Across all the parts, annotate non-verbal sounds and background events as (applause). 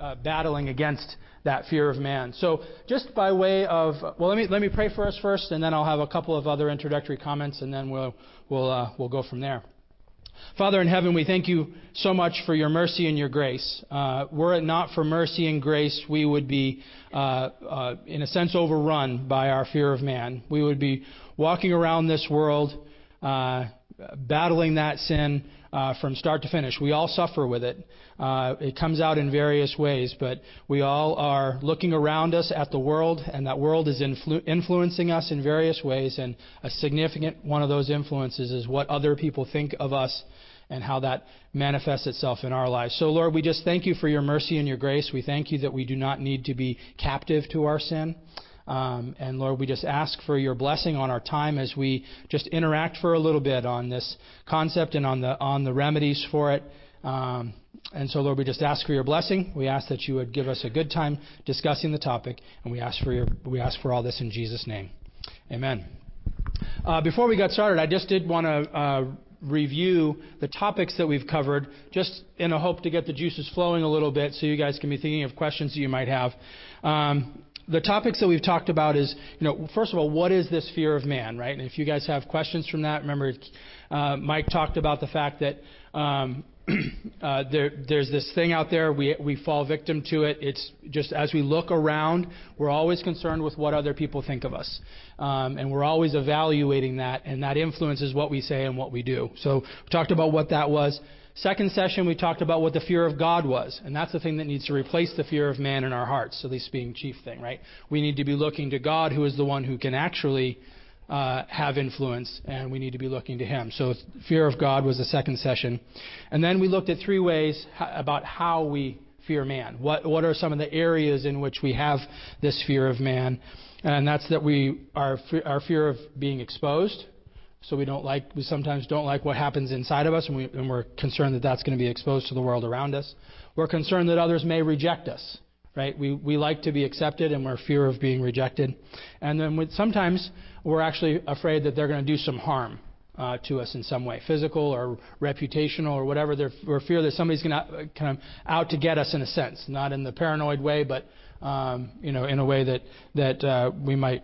uh, battling against that fear of man. So, just by way of, well, let me let me pray for us first, and then I'll have a couple of other introductory comments, and then we'll we'll uh, we'll go from there. Father in heaven, we thank you so much for your mercy and your grace. Uh, were it not for mercy and grace, we would be, uh, uh, in a sense, overrun by our fear of man. We would be walking around this world, uh, battling that sin uh, from start to finish. We all suffer with it. Uh, it comes out in various ways, but we all are looking around us at the world, and that world is influ- influencing us in various ways. And a significant one of those influences is what other people think of us and how that manifests itself in our lives. So, Lord, we just thank you for your mercy and your grace. We thank you that we do not need to be captive to our sin. Um, and Lord, we just ask for your blessing on our time as we just interact for a little bit on this concept and on the on the remedies for it. Um, and so, Lord, we just ask for your blessing. We ask that you would give us a good time discussing the topic, and we ask for your we ask for all this in Jesus' name, Amen. Uh, before we got started, I just did want to. Uh, review the topics that we've covered, just in a hope to get the juices flowing a little bit so you guys can be thinking of questions that you might have. Um, the topics that we've talked about is, you know, first of all, what is this fear of man, right? And if you guys have questions from that, remember, uh, Mike talked about the fact that um, (clears throat) uh, there, there's this thing out there, we, we fall victim to it. It's just as we look around, we're always concerned with what other people think of us. Um, and we're always evaluating that, and that influences what we say and what we do. So we talked about what that was. Second session, we talked about what the fear of God was, and that's the thing that needs to replace the fear of man in our hearts, at least being chief thing, right? We need to be looking to God, who is the one who can actually uh, have influence, and we need to be looking to Him. So, fear of God was the second session. And then we looked at three ways about how we fear man. What, what are some of the areas in which we have this fear of man? And that's that we our, our fear of being exposed, so we don't like we sometimes don't like what happens inside of us and, we, and we're concerned that that's going to be exposed to the world around us. We're concerned that others may reject us right? We, we like to be accepted and we're fear of being rejected. And then with, sometimes we're actually afraid that they're going to do some harm uh, to us in some way physical or reputational or whatever. They're, we're fear that somebody's going to uh, kind of out to get us in a sense not in the paranoid way but um, you know in a way that that uh, we might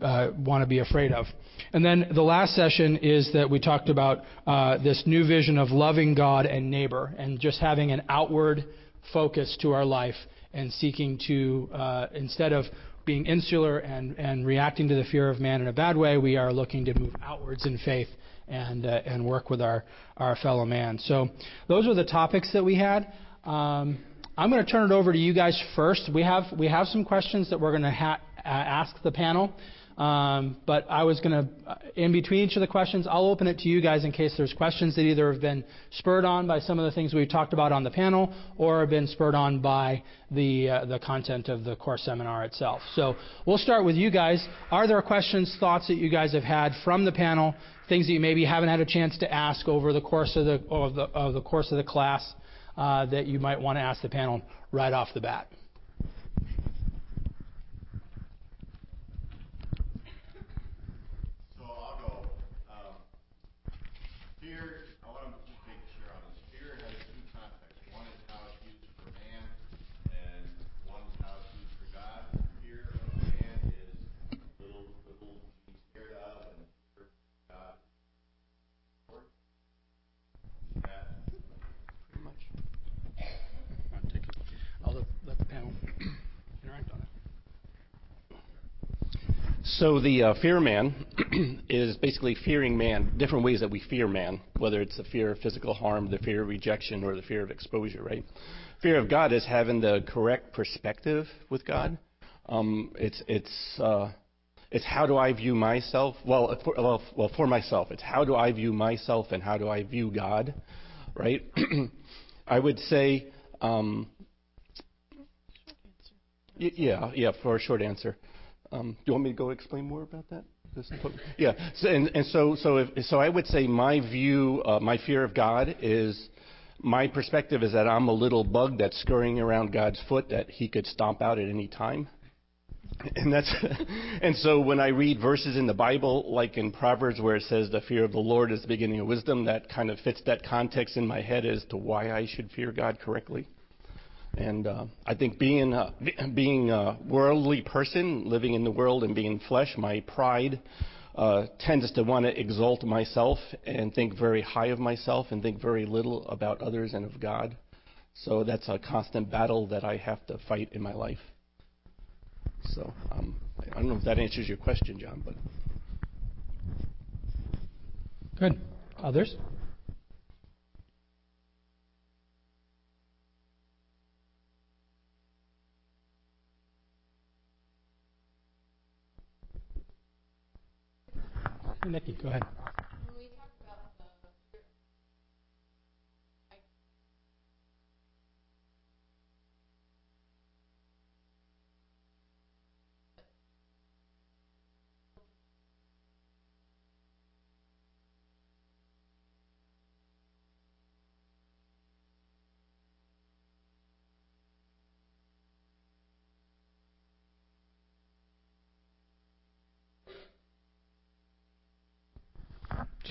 uh, want to be afraid of. And then the last session is that we talked about uh, this new vision of loving God and neighbor and just having an outward focus to our life and seeking to, uh, instead of being insular and, and reacting to the fear of man in a bad way, we are looking to move outwards in faith and, uh, and work with our, our fellow man. So those are the topics that we had. Um, I'm going to turn it over to you guys first. We have, we have some questions that we're going to ha- ask the panel. Um, but I was going to, in between each of the questions, I'll open it to you guys in case there's questions that either have been spurred on by some of the things we've talked about on the panel or have been spurred on by the, uh, the content of the course seminar itself. So we'll start with you guys. Are there questions, thoughts that you guys have had from the panel, things that you maybe haven't had a chance to ask over the course of the, of the, of the course of the class uh, that you might want to ask the panel right off the bat? So the uh, fear man (clears throat) is basically fearing man, different ways that we fear man, whether it's the fear of physical harm, the fear of rejection, or the fear of exposure, right? Fear of God is having the correct perspective with God. Um, it's it's uh, it's how do I view myself? Well, for, well, well, for myself, it's how do I view myself and how do I view God, right? (clears throat) I would say, um, yeah, yeah, for a short answer. Um, do you want me to go explain more about that? Yeah. So, and, and so, so, if, so I would say my view, uh, my fear of God is, my perspective is that I'm a little bug that's scurrying around God's foot that He could stomp out at any time. And that's, (laughs) and so when I read verses in the Bible, like in Proverbs where it says the fear of the Lord is the beginning of wisdom, that kind of fits that context in my head as to why I should fear God correctly. And uh, I think being uh, being a worldly person, living in the world and being flesh, my pride uh, tends to want to exalt myself and think very high of myself and think very little about others and of God. So that's a constant battle that I have to fight in my life. So um, I don't know if that answers your question, John, but. Good. Others? Nikki, go ahead.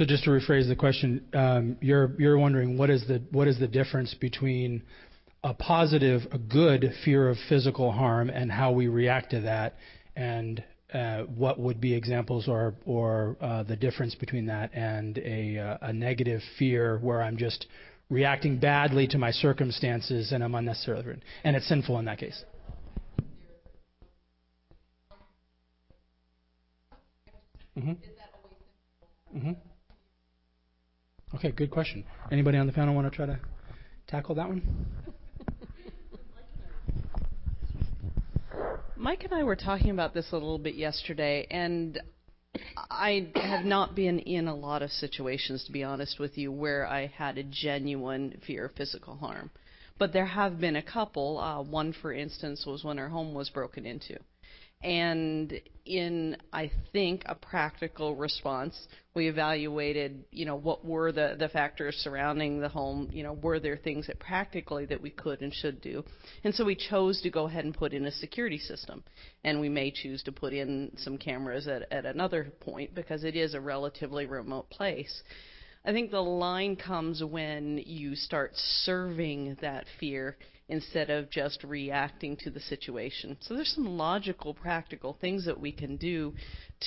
Just to rephrase the question, um, you're you're wondering what is the what is the difference between a positive, a good fear of physical harm and how we react to that, and uh, what would be examples or or uh, the difference between that and a uh, a negative fear where I'm just reacting badly to my circumstances and I'm unnecessarily and it's sinful in that case. Mm-hmm. Okay, good question. Anybody on the panel want to try to tackle that one? Mike and I were talking about this a little bit yesterday, and I have not been in a lot of situations, to be honest with you, where I had a genuine fear of physical harm. But there have been a couple. Uh, one, for instance, was when our home was broken into and in I think a practical response, we evaluated, you know, what were the the factors surrounding the home, you know, were there things that practically that we could and should do, and so we chose to go ahead and put in a security system, and we may choose to put in some cameras at at another point because it is a relatively remote place. I think the line comes when you start serving that fear instead of just reacting to the situation. So there's some logical, practical things that we can do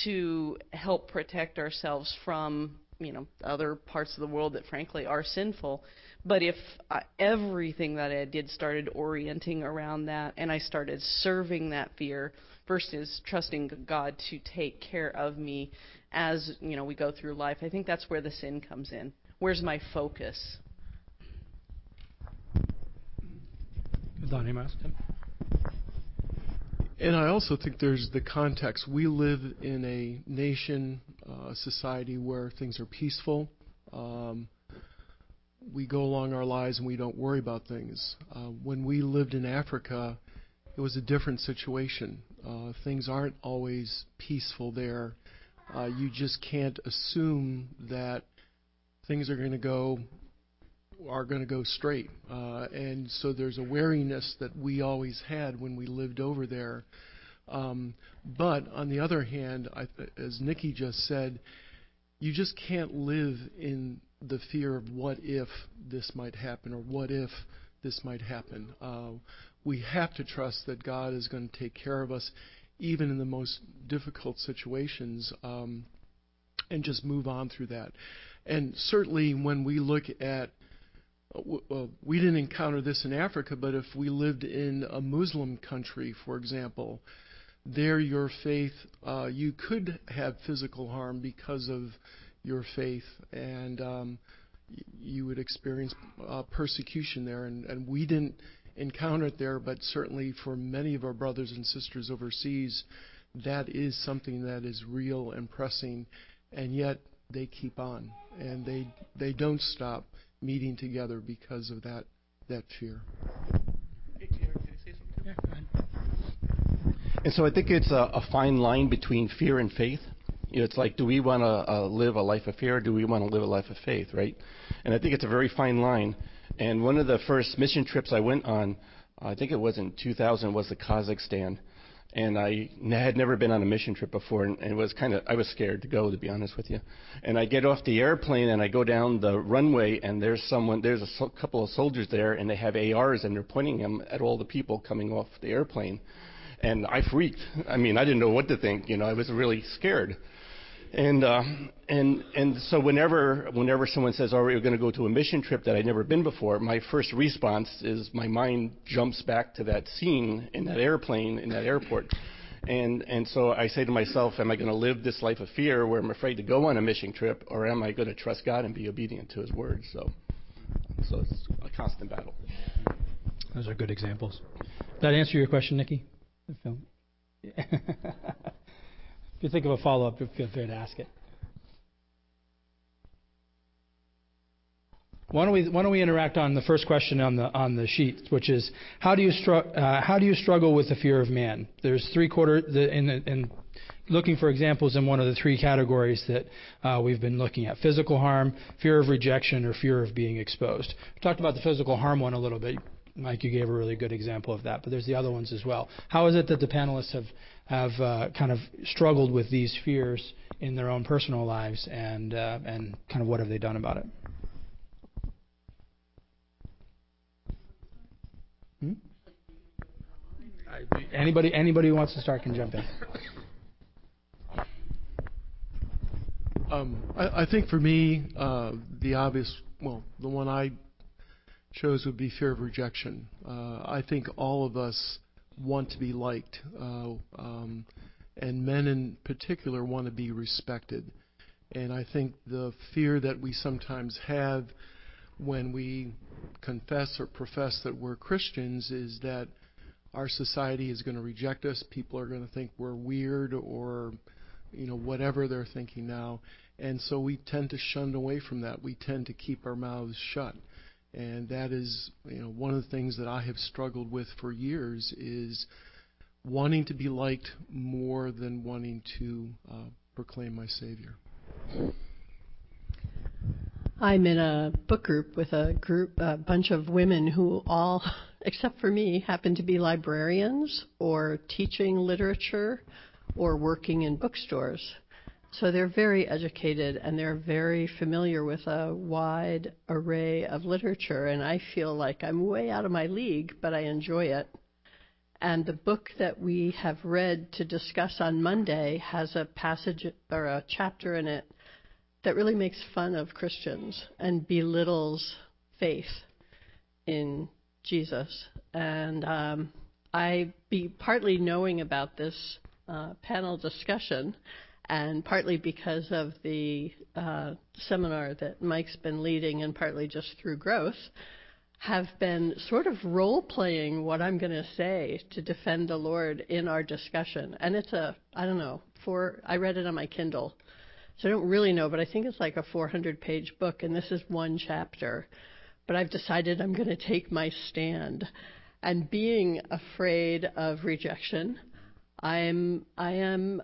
to help protect ourselves from, you know, other parts of the world that frankly are sinful. But if uh, everything that I did started orienting around that and I started serving that fear versus trusting God to take care of me as, you know, we go through life, I think that's where the sin comes in. Where's my focus? And I also think there's the context. We live in a nation, uh, society where things are peaceful. Um, we go along our lives and we don't worry about things. Uh, when we lived in Africa, it was a different situation. Uh, things aren't always peaceful there. You just can't assume that things are going to go are going to go straight. Uh, and so there's a wariness that we always had when we lived over there. Um, but on the other hand, I, as Nikki just said, you just can't live in the fear of what if this might happen or what if this might happen. Uh, we have to trust that God is going to take care of us, even in the most difficult situations, um, and just move on through that. And certainly, when we look at we didn't encounter this in Africa, but if we lived in a Muslim country, for example, there your faith, uh, you could have physical harm because of your faith, and um, you would experience uh, persecution there. And, and we didn't encounter it there, but certainly for many of our brothers and sisters overseas, that is something that is real and pressing, and yet they keep on and they they don't stop meeting together because of that that fear. And so I think it's a, a fine line between fear and faith. You know, it's like, do we want to uh, live a life of fear or do we want to live a life of faith, right? And I think it's a very fine line. And one of the first mission trips I went on, I think it was in 2000, was to Kazakhstan. And I had never been on a mission trip before, and, and was kind of I was scared to go, to be honest with you. And I get off the airplane and I go down the runway, and there's someone, there's a so- couple of soldiers there, and they have ARs, and they're pointing them at all the people coming off the airplane, and I freaked. I mean, I didn't know what to think. You know, I was really scared. And uh, and and so whenever whenever someone says, "Oh, we're going to go to a mission trip that I'd never been before," my first response is my mind jumps back to that scene in that airplane in that airport. And and so I say to myself, am I going to live this life of fear where I'm afraid to go on a mission trip, or am I going to trust God and be obedient to His word? So, so it's a constant battle. Those are good examples. That answer your question, Nikki? (laughs) If you think of a follow up, feel free to ask it. Why don't we why don't we interact on the first question on the on the sheet, which is how do you stru- uh, how do you struggle with the fear of man? There's three quarter the, in, in looking for examples in one of the three categories that uh, we've been looking at: physical harm, fear of rejection, or fear of being exposed. We talked about the physical harm one a little bit. Mike, you gave a really good example of that, but there's the other ones as well. How is it that the panelists have have uh, kind of struggled with these fears in their own personal lives, and uh, and kind of what have they done about it? Hmm? Anybody anybody who wants to start can jump in. Um, I, I, think for me, uh, the obvious, well, the one I chose would be fear of rejection. Uh, I think all of us want to be liked, uh, um, and men in particular want to be respected. And I think the fear that we sometimes have when we confess or profess that we're Christians is that our society is going to reject us. People are going to think we're weird or, you know, whatever they're thinking now. And so we tend to shun away from that. We tend to keep our mouths shut and that is you know one of the things that I have struggled with for years is wanting to be liked more than wanting to uh, proclaim my Savior. I'm in a book group with a group, a bunch of women who all, (laughs) except for me, happen to be librarians or teaching literature or working in bookstores. So they're very educated and they're very familiar with a wide array of literature, and I feel like I'm way out of my league, but I enjoy it. And the book that we have read to discuss on Monday has a passage or a chapter in it that really makes fun of Christians and belittles faith in Jesus. And um, I, be partly knowing about this uh, panel discussion, and partly because of the uh, seminar that Mike's been leading, and partly just through growth, have been sort of role playing what I'm going to say to defend the Lord in our discussion. And it's a, I don't know, four, I read it on my Kindle. So I don't really know, but I think it's like a 400 page book, and this is one chapter. But I've decided I'm going to take my stand. And being afraid of rejection, I'm, I am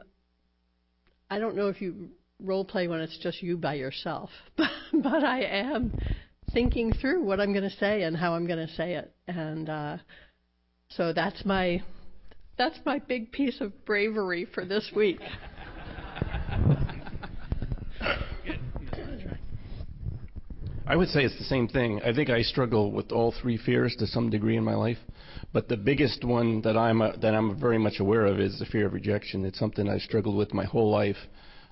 I don't know if you role play when it's just you by yourself, (laughs) but, but I am thinking through what I'm going to say and how I'm going to say it, and uh, so that's my that's my big piece of bravery for this week. (laughs) I would say it's the same thing. I think I struggle with all three fears to some degree in my life, but the biggest one that I'm uh, that I'm very much aware of is the fear of rejection. It's something I struggled with my whole life.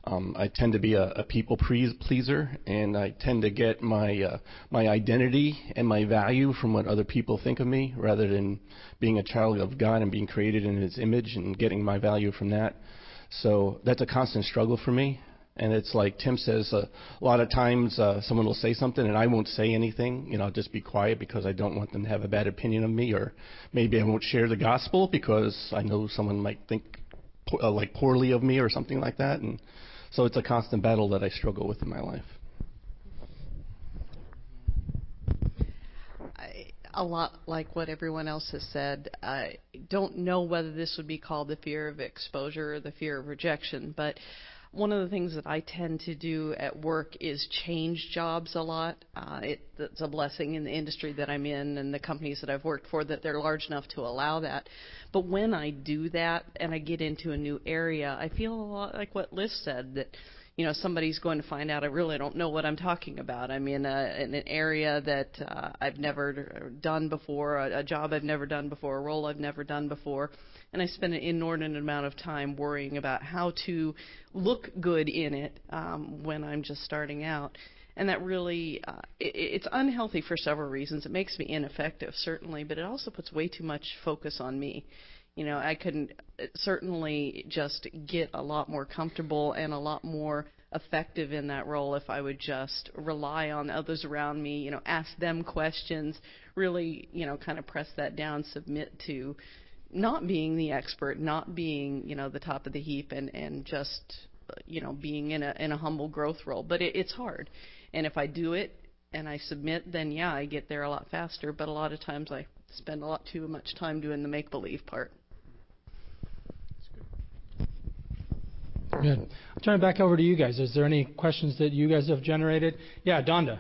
Um, I tend to be a, a people pleaser, and I tend to get my uh, my identity and my value from what other people think of me, rather than being a child of God and being created in His image and getting my value from that. So that's a constant struggle for me. And it's like Tim says, uh, a lot of times uh, someone will say something and I won't say anything. You know, I'll just be quiet because I don't want them to have a bad opinion of me, or maybe I won't share the gospel because I know someone might think uh, like poorly of me or something like that. And so it's a constant battle that I struggle with in my life. a lot like what everyone else has said. I don't know whether this would be called the fear of exposure or the fear of rejection, but one of the things that I tend to do at work is change jobs a lot. Uh, it, it's a blessing in the industry that I'm in and the companies that I've worked for that they're large enough to allow that. But when I do that and I get into a new area, I feel a lot like what Liz said that you know somebody's going to find out I really don't know what I'm talking about. I'm in, a, in an area that uh, I've never done before, a, a job I've never done before, a role I've never done before, and I spend an inordinate amount of time worrying about how to look good in it um, when I'm just starting out. And that really, uh, it, it's unhealthy for several reasons. It makes me ineffective, certainly, but it also puts way too much focus on me. You know, I can uh, certainly just get a lot more comfortable and a lot more effective in that role if I would just rely on others around me, you know, ask them questions, really, you know, kind of press that down, submit to not being the expert, not being, you know, the top of the heap and and just uh, you know, being in a in a humble growth role. But it, it's hard. And if I do it and I submit, then yeah, I get there a lot faster, but a lot of times I spend a lot too much time doing the make believe part. Good. I'll turn it back over to you guys. Is there any questions that you guys have generated? Yeah, Donda.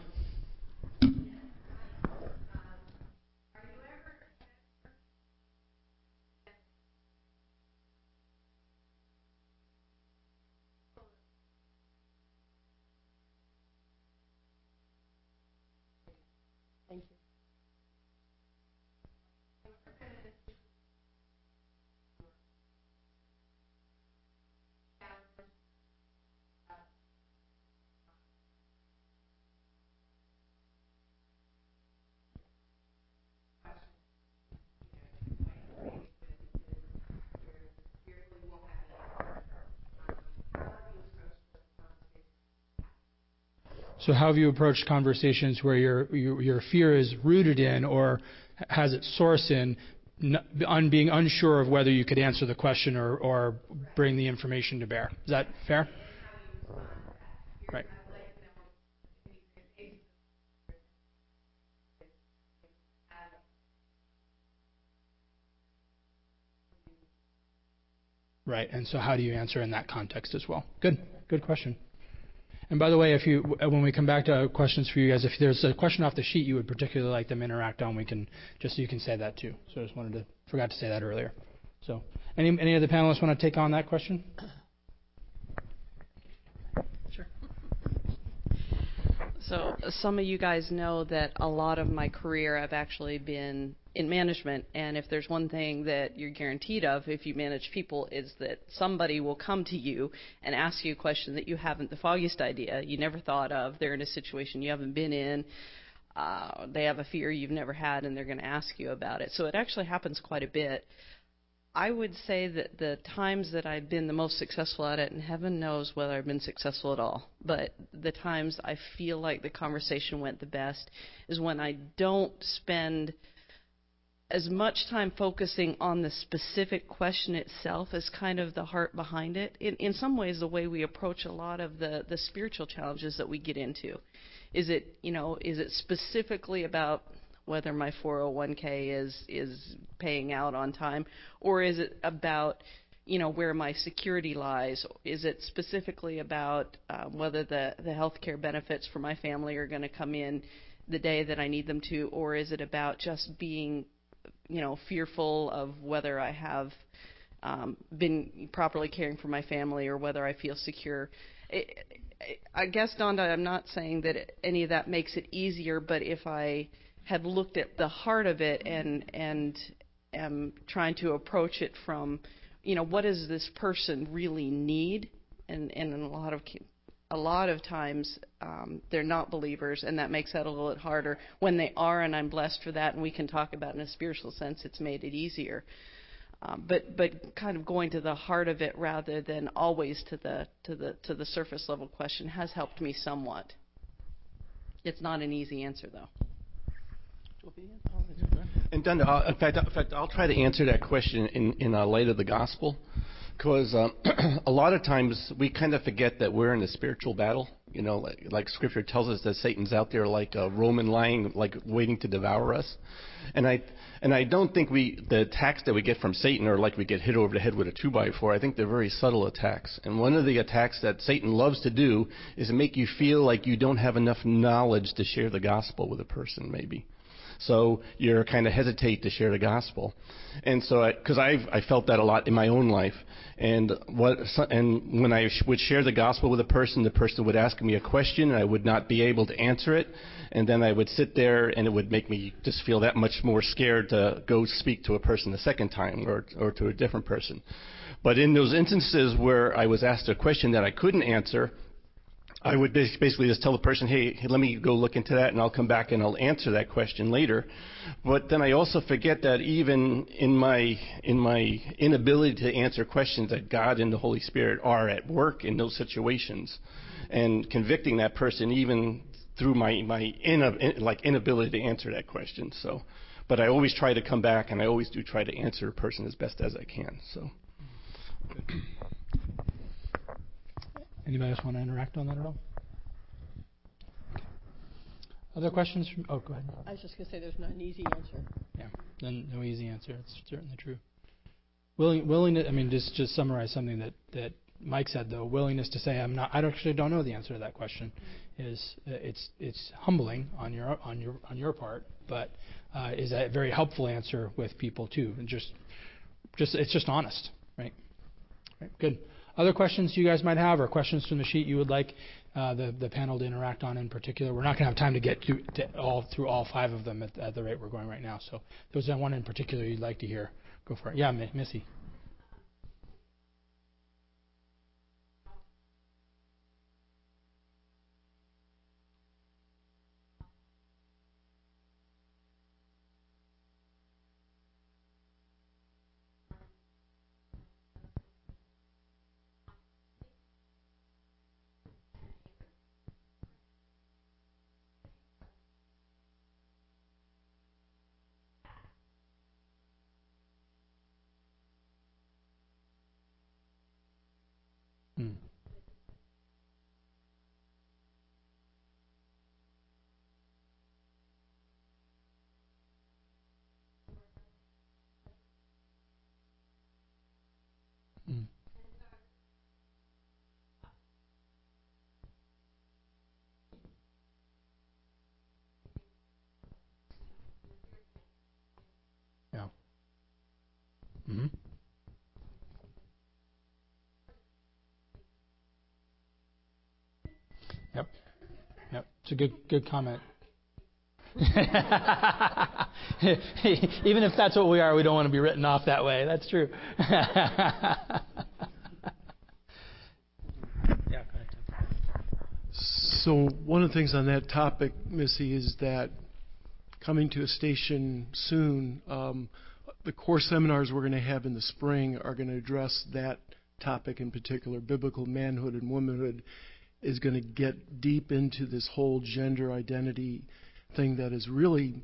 So how have you approached conversations where your your, your fear is rooted in or has its source in on being unsure of whether you could answer the question or, or bring the information to bear? Is that fair? Right. Right. And so how do you answer in that context as well? Good. Good question. And by the way, if you when we come back to questions for you guys, if there's a question off the sheet you would particularly like them interact on, we can just so you can say that too. So I just wanted to forgot to say that earlier. So any any of the panelists want to take on that question? Sure. So some of you guys know that a lot of my career I've actually been in management. And if there's one thing that you're guaranteed of if you manage people is that somebody will come to you and ask you a question that you haven't the foggiest idea, you never thought of. They're in a situation you haven't been in. Uh, they have a fear you've never had, and they're going to ask you about it. So it actually happens quite a bit. I would say that the times that I've been the most successful at it, and heaven knows whether I've been successful at all, but the times I feel like the conversation went the best is when I don't spend as much time focusing on the specific question itself as kind of the heart behind it. In, in some ways, the way we approach a lot of the, the spiritual challenges that we get into. Is it, you know, is it specifically about whether my 401k is is paying out on time, or is it about you know where my security lies? Is it specifically about uh, whether the the health care benefits for my family are going to come in the day that I need them to, or is it about just being you know, fearful of whether I have um, been properly caring for my family or whether I feel secure. It, I guess, Donda, I'm not saying that any of that makes it easier, but if I have looked at the heart of it and and am trying to approach it from, you know, what does this person really need? And, and in a lot of a lot of times um, they're not believers, and that makes that a little bit harder. When they are, and I'm blessed for that, and we can talk about in a spiritual sense, it's made it easier. Um, but but kind of going to the heart of it rather than always to the to the to the surface level question has helped me somewhat. It's not an easy answer though. And Dunda, in fact, in fact, I'll try to answer that question in in uh, light of the gospel because um, (clears throat) a lot of times we kind of forget that we're in a spiritual battle You know, like, like Scripture tells us that Satan's out there like a Roman lion, like waiting to devour us. And I and I don't think we the attacks that we get from Satan are like we get hit over the head with a two by four. I think they're very subtle attacks. And one of the attacks that Satan loves to do is to make you feel like you don't have enough knowledge to share the gospel with a person, maybe. So you're kind of hesitate to share the gospel. And so, because I've I felt that a lot in my own life, and what and when I would share the gospel with a person, the person would ask me a question, and I would not be able to answer it, and then I would sit there, and it would make me just feel that much more scared to go speak to a person the second time, or or to a different person. But in those instances where I was asked a question that I couldn't answer, I would basically just tell the person, hey, let me go look into that and I'll come back and I'll answer that question later. But then I also forget that even in my, in my inability to answer questions that God and the Holy Spirit are at work in those situations and convicting that person even through my, my in, like inability to answer that question. So, but I always try to come back and I always do try to answer a person as best as I can. So. (clears throat) Anybody else want to interact on that at all? Other questions from? Oh, go ahead. I was just going to say there's not an easy answer. Yeah, no, no easy answer. It's certainly true. Willing, willingness. I mean, just just summarize something that that Mike said though. Willingness to say I'm not. I actually don't know the answer to that question. Is it's it's humbling on your on your on your part, but uh, is a very helpful answer with people too. And just just it's just honest, right? Right. Good. Other questions you guys might have, or questions from the sheet you would like uh, the, panel to interact on in particular? We're not going to have time to get through all five of them at, the rate we're going right now. So, if there's one in particular you'd like to hear, go for it. Yeah, Missy. Mm-hmm. Yep. Yep. It's a good good comment. (laughs) Even if that's what we are, we don't want to be written off that way. That's true. (laughs) so one of the things on that topic, Missy, is that coming to a station soon, um, the core seminars we're going to have in the spring are going to address that topic in particular, biblical manhood and womanhood is going to get deep into this whole gender identity thing that is really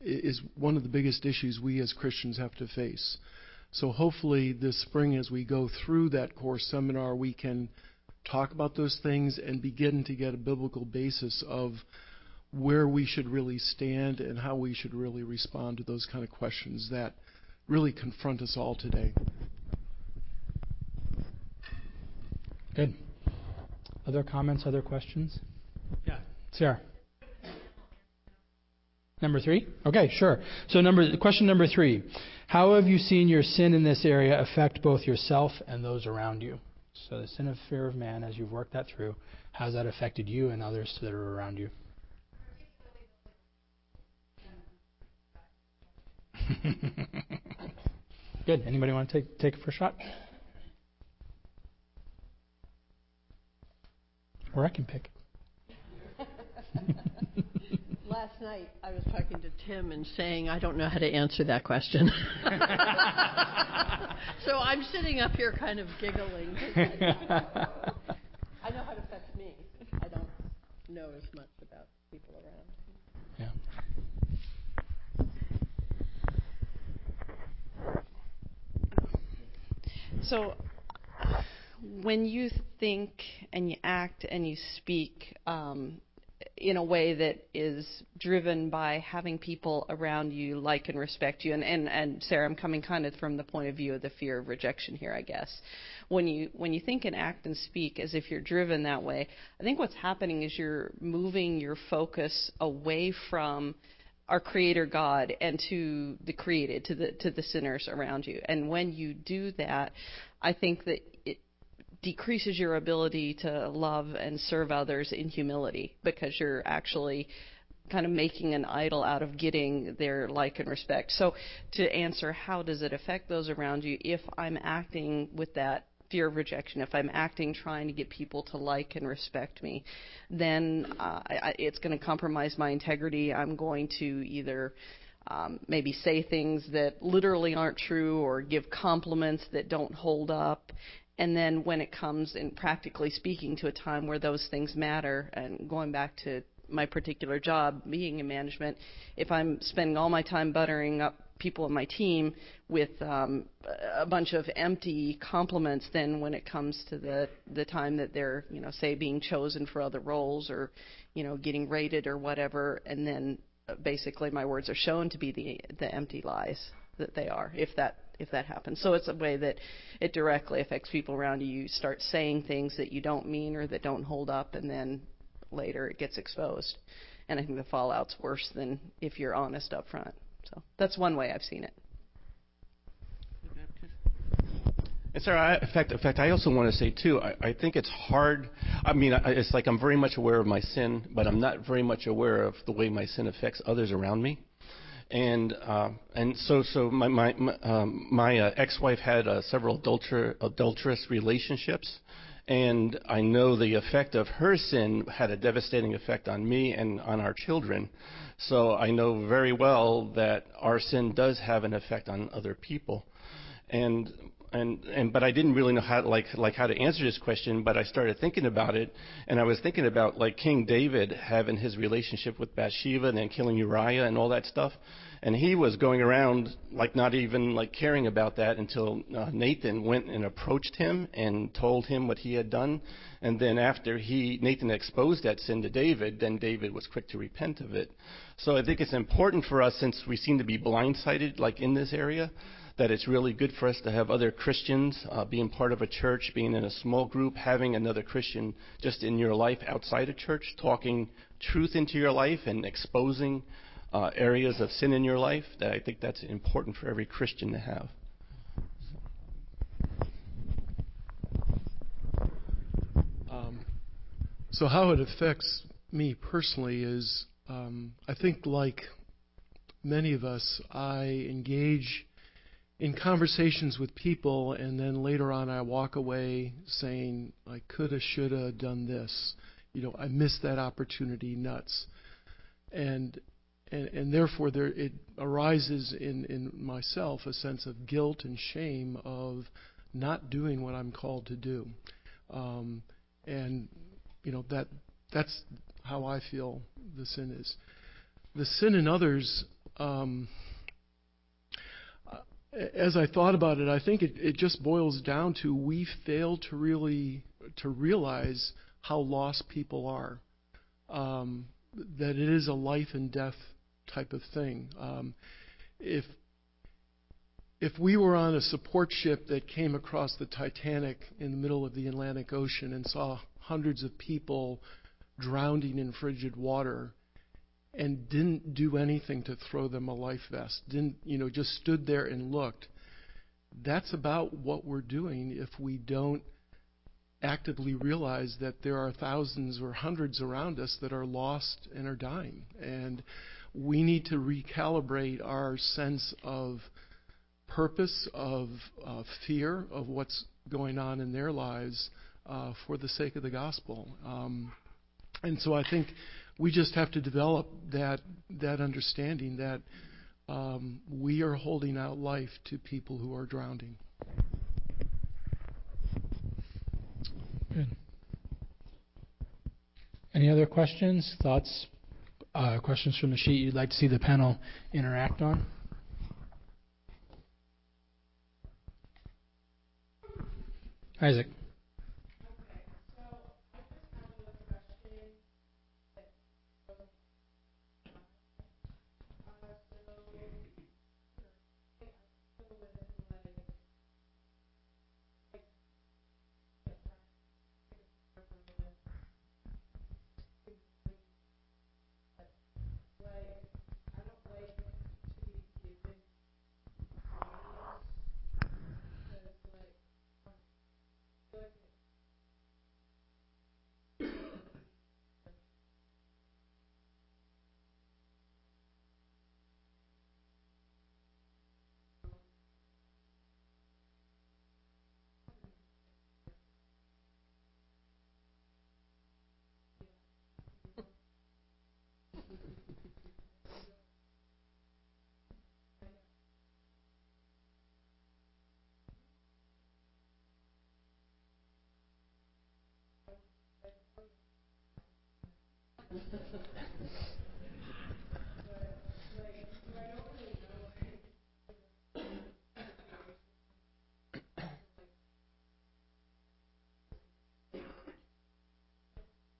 is one of the biggest issues we as Christians have to face. So hopefully this spring as we go through that core seminar we can talk about those things and begin to get a biblical basis of where we should really stand and how we should really respond to those kind of questions that really confront us all today. Good. Other comments, other questions? Yeah, Sarah. Number three? Okay, sure. So number question number three. How have you seen your sin in this area affect both yourself and those around you? So the sin of fear of man, as you've worked that through, how's that affected you and others that are around you? (laughs) Good. Anybody want to take take it for a shot? Or I can pick. (laughs) Last night I was talking to Tim and saying I don't know how to answer that question. (laughs) so I'm sitting up here kind of giggling. I, (laughs) I know how it affects me. I don't know as much about people around. So when you think and you act and you speak um, in a way that is driven by having people around you like and respect you. And, and, and Sarah, I'm coming kind of from the point of view of the fear of rejection here, I guess. When you when you think and act and speak as if you're driven that way, I think what's happening is you're moving your focus away from our creator God and to the created, to the to the sinners around you. And when you do that, I think that it decreases your ability to love and serve others in humility because you're actually kind of making an idol out of getting their like and respect. So, to answer, how does it affect those around you if I'm acting with that fear of rejection, if I'm acting trying to get people to like and respect me, then uh, I, it's going to compromise my integrity. I'm going to either um, maybe say things that literally aren't true or give compliments that don't hold up. And then when it comes in practically speaking to a time where those things matter, and going back to my particular job, being in management, if I'm spending all my time buttering up people on my team with um, a bunch of empty compliments, then when it comes to the the time that they're, you know, say being chosen for other roles or, you know, getting rated or whatever, and then basically my words are shown to be the the empty lies that they are, if that if that happens. So it's a way that it directly affects people around you. You start saying things that you don't mean or that don't hold up, and then later it gets exposed. And I think the fallout's worse than if you're honest up front. So that's one way I've seen it. And Sarah, I, in fact, in fact, I also want to say too. I, I think it's hard. I mean, I, it's like I'm very much aware of my sin, but I'm not very much aware of the way my sin affects others around me and uh, and so so my my my, um, my uh, ex-wife had uh, several adulter, adulterous relationships, and I know the effect of her sin had a devastating effect on me and on our children. So I know very well that our sin does have an effect on other people, and and and but I didn't really know how like like how to answer this question. But I started thinking about it, and I was thinking about like King David having his relationship with Bathsheba and then killing Uriah and all that stuff, and he was going around like not even like caring about that until uh, Nathan went and approached him and told him what he had done, and then after he Nathan exposed that sin to David, then David was quick to repent of it. So I think it's important for us since we seem to be blindsided like in this area that it's really good for us to have other Christians, uh, being part of a church, being in a small group, having another Christian just in your life outside of church, talking truth into your life and exposing uh, areas of sin in your life. That I think that's important for every Christian to have. Um, so how it affects me personally is, um, I think, like many of us, I engage in conversations with people, and then later on I walk away saying, I coulda, shoulda done this. You know, I missed that opportunity nuts. And and, and therefore there it arises in, in myself a sense of guilt and shame of not doing what I'm called to do. Um, and you know that that's how I feel the sin is. The sin in others um, as I thought about it, I think it, it just boils down to we fail to really to realize how lost people are. Um, that it is a life and death type of thing. Um, if if we were on a support ship that came across the Titanic in the middle of the Atlantic Ocean and saw hundreds of people drowning in frigid water, and didn't do anything to throw them a life vest, didn't, you know, just stood there and looked. That's about what we're doing if we don't actively realize that there are thousands or hundreds around us that are lost and are dying. And we need to recalibrate our sense of purpose, of uh, fear of what's going on in their lives uh, for the sake of the gospel. Um, and so I think we just have to develop that that understanding that um, we are holding out life to people who are drowning. Good. Any other questions, thoughts, uh, questions from the sheet you'd like to see the panel interact on? Isaac.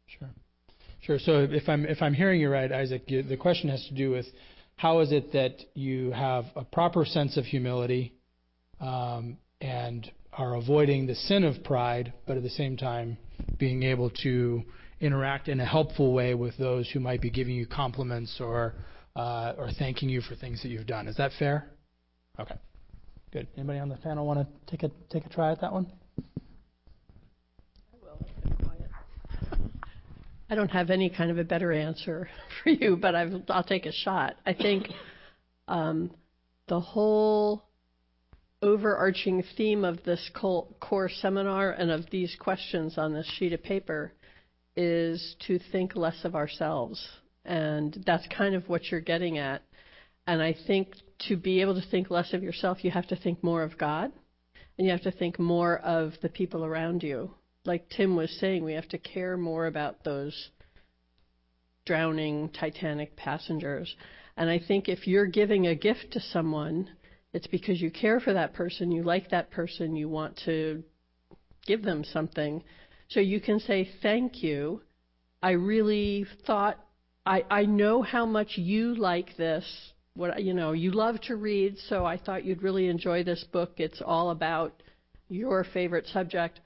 Sure. Sure. So if I'm if I'm hearing you right, Isaac, the question has to do with how is it that you have a proper sense of humility um, and are avoiding the sin of pride, but at the same time being able to interact in a helpful way with those who might be giving you compliments or uh, or thanking you for things that you've done. Is that fair? Okay. Good. Anybody on the panel want to take a take a try at that one? I will. I don't have any kind of a better answer (laughs) for you, but i will take a shot. I think um, the whole overarching theme of this core seminar and of these questions on this sheet of paper is to think less of ourselves. And that's kind of what you're getting at. And I think to be able to think less of yourself, you have to think more of God and you have to think more of the people around you like Tim was saying, we have to care more about those drowning Titanic passengers. And I think if you're giving a gift to someone, it's because you care for that person, you like that person, you want to give them something. So you can say, Thank you. I really thought, I, I know how much you like this. What you know, you love to read, so I thought you'd really enjoy this book. It's all about your favorite subject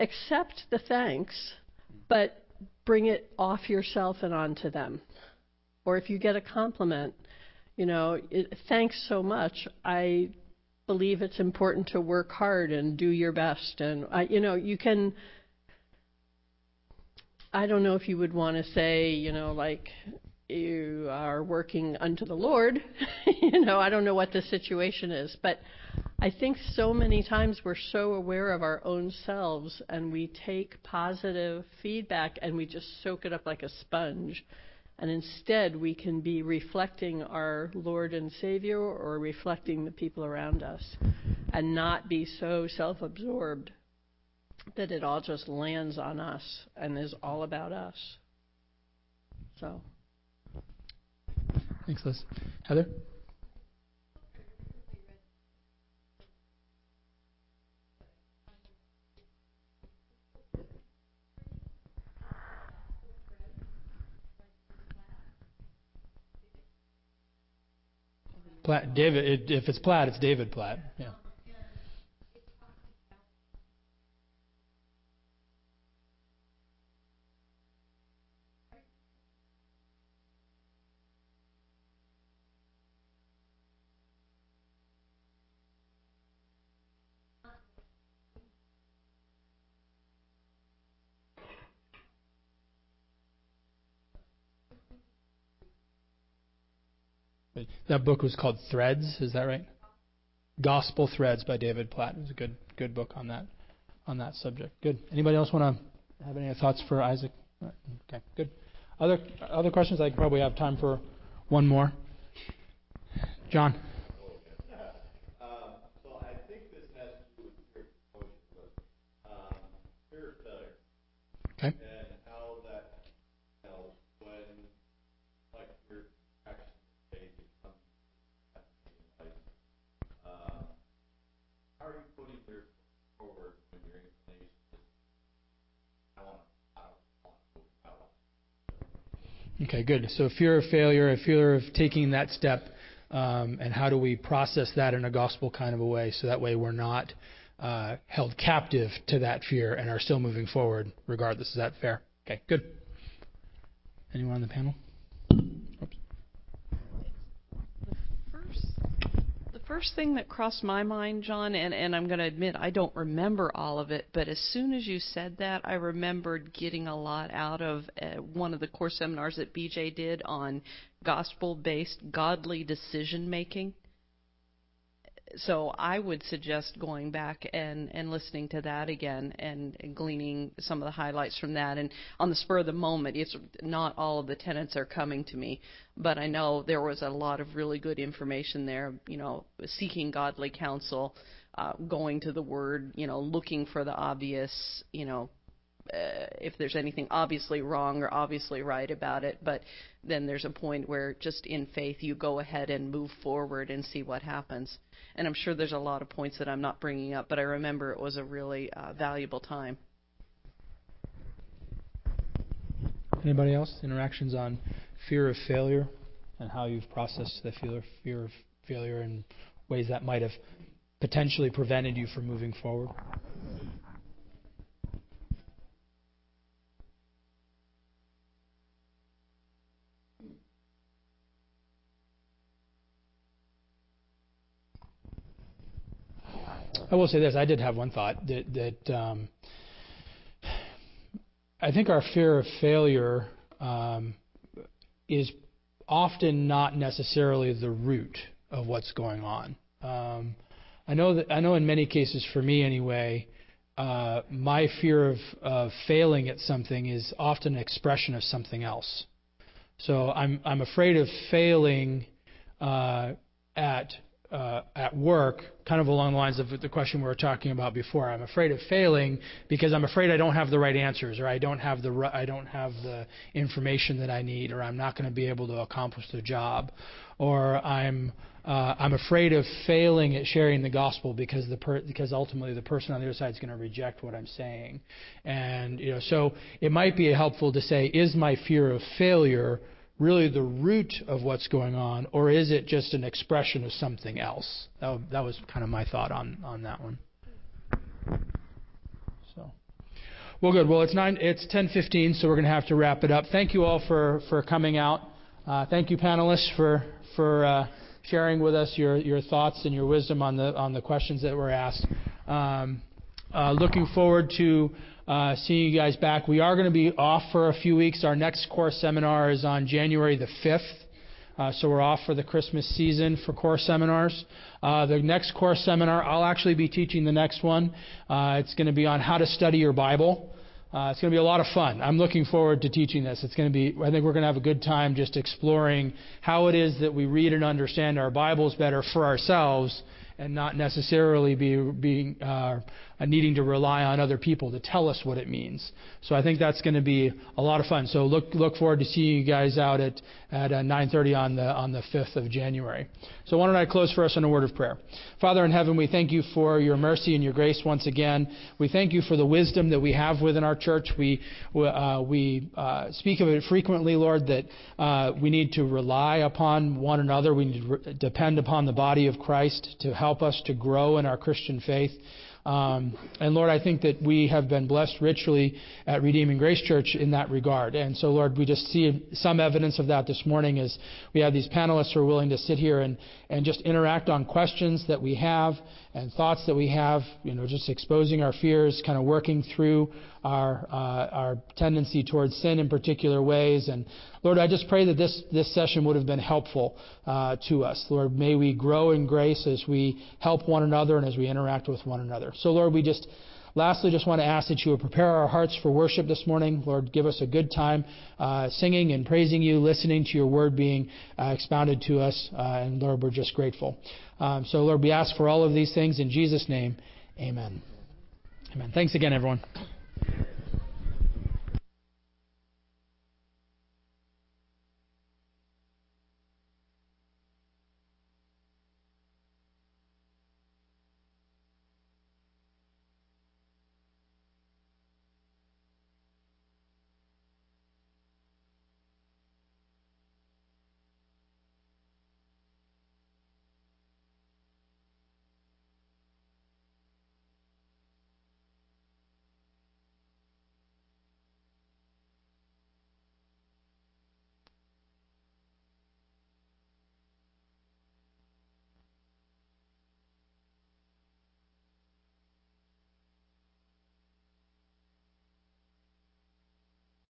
accept the thanks, but bring it off yourself and onto them. Or if you get a compliment, you know, it, thanks so much. I believe it's important to work hard and do your best. And, I, you know, you can. I don't know if you would want to say, you know, like, you are working unto the Lord. (laughs) you know, I don't know what the situation is, but I think so many times we're so aware of our own selves and we take positive feedback and we just soak it up like a sponge. And instead, we can be reflecting our Lord and Savior or reflecting the people around us and not be so self absorbed that it all just lands on us and is all about us. So. Thanks, Liz. Heather? Platt, David. If it's Platt, it's David Platt. Yeah. That book was called Threads. Is that right? Gospel Threads by David Platt. It was a good good book on that on that subject. Good. Anybody else want to have any thoughts for Isaac? Okay, good. Other other questions? I probably have time for one more. John. Okay. Okay, good. So fear of failure, a fear of taking that step, um, and how do we process that in a gospel kind of a way so that way we're not uh, held captive to that fear and are still moving forward regardless. Is that fair? Okay, good. Anyone on the panel? First thing that crossed my mind, John, and, and I'm going to admit I don't remember all of it, but as soon as you said that, I remembered getting a lot out of uh, one of the core seminars that BJ did on gospel based godly decision making so I would suggest going back and, and listening to that again and, and gleaning some of the highlights from that. And on the spur of the moment, it's not all of the tenants are coming to me, but I know there was a lot of really good information there. You know, seeking godly counsel, uh, going to the Word, you know, looking for the obvious, you know, uh, if there's anything obviously wrong or obviously right about it, but then there's a point where just in faith you go ahead and move forward and see what happens. And I'm sure there's a lot of points that I'm not bringing up, but I remember it was a really uh, valuable time. Anybody else? Interactions on fear of failure and how you've processed the fear, of failure and ways that might have potentially prevented you from moving forward? I will say this: I did have one thought that um, I think our fear of failure um, is often not necessarily the root of what's going on. Um, I know that I know in many cases, for me anyway, uh, my fear of, failing at something is often an expression of something else. So I'm I'm afraid of failing uh, at uh, at work, kind of along the lines of the question we were talking about before. I'm afraid of failing because I'm afraid I don't have the right answers, or I don't have the I don't have the information that I need, or I'm not going to be able to accomplish the job, or I'm uh, I'm afraid of failing at sharing the gospel because the per- because ultimately the person on the other side is going to reject what I'm saying, and you know so it might be helpful to say, is my fear of failure really the root of what's going on, or is it just an expression of something else? That, that was kind of my thought on, on that one. So, well, good. Well, it's nine. It's 10:15, so we're going to have to wrap it up. Thank you all for for coming out. Uh, thank you, panelists, for for uh, sharing with us your your thoughts and your wisdom on the on the questions that were asked. Um, looking forward to uh, seeing you guys back. We are going to be off for a few weeks. Our next core seminar is on January the 5th. Uh, so we're off for the Christmas season for core seminars. Uh, the next core seminar, I'll actually be teaching the next one. Uh, it's going to be on how to study your Bible. Uh, it's going to be a lot of fun. I'm looking forward to teaching this. It's going to be, I think we're going to have a good time just exploring how it is that we read and understand our Bibles better for ourselves and not necessarily be being uh, needing to rely on other people to tell us what it means. So I think that's going to be a lot of fun. So look look forward to seeing you guys out at at uh, 9:30 on the on the 5th of January. So why don't I close for us in a word of prayer? Father in heaven, we thank you for your mercy and your grace once again. We thank you for the wisdom that we have within our church. We uh, we uh, speak of it frequently, Lord, that uh, we need to rely upon one another. We need to depend upon the body of Christ to help us to grow in our Christian faith. Um, and Lord, I think that we have been blessed richly at Redeeming Grace Church in that regard. And so, Lord, we just see some evidence of that this morning as we have these panelists who are willing to sit here and, and just interact on questions that we have and thoughts that we have, you know, just exposing our fears, kind of working through our, uh, our tendency towards sin in particular ways. And Lord, I just pray that this, this session would have been helpful uh, to us. Lord, may we grow in grace as we help one another and as we interact with one another. So, Lord, we just Lastly, just want to ask that you would prepare our hearts for worship this morning. Lord, give us a good time uh, singing and praising you, listening to your word being uh, expounded to us. Uh, and Lord, we're just grateful. Um, so, Lord, we ask for all of these things in Jesus' name. Amen. Amen. Thanks again, everyone.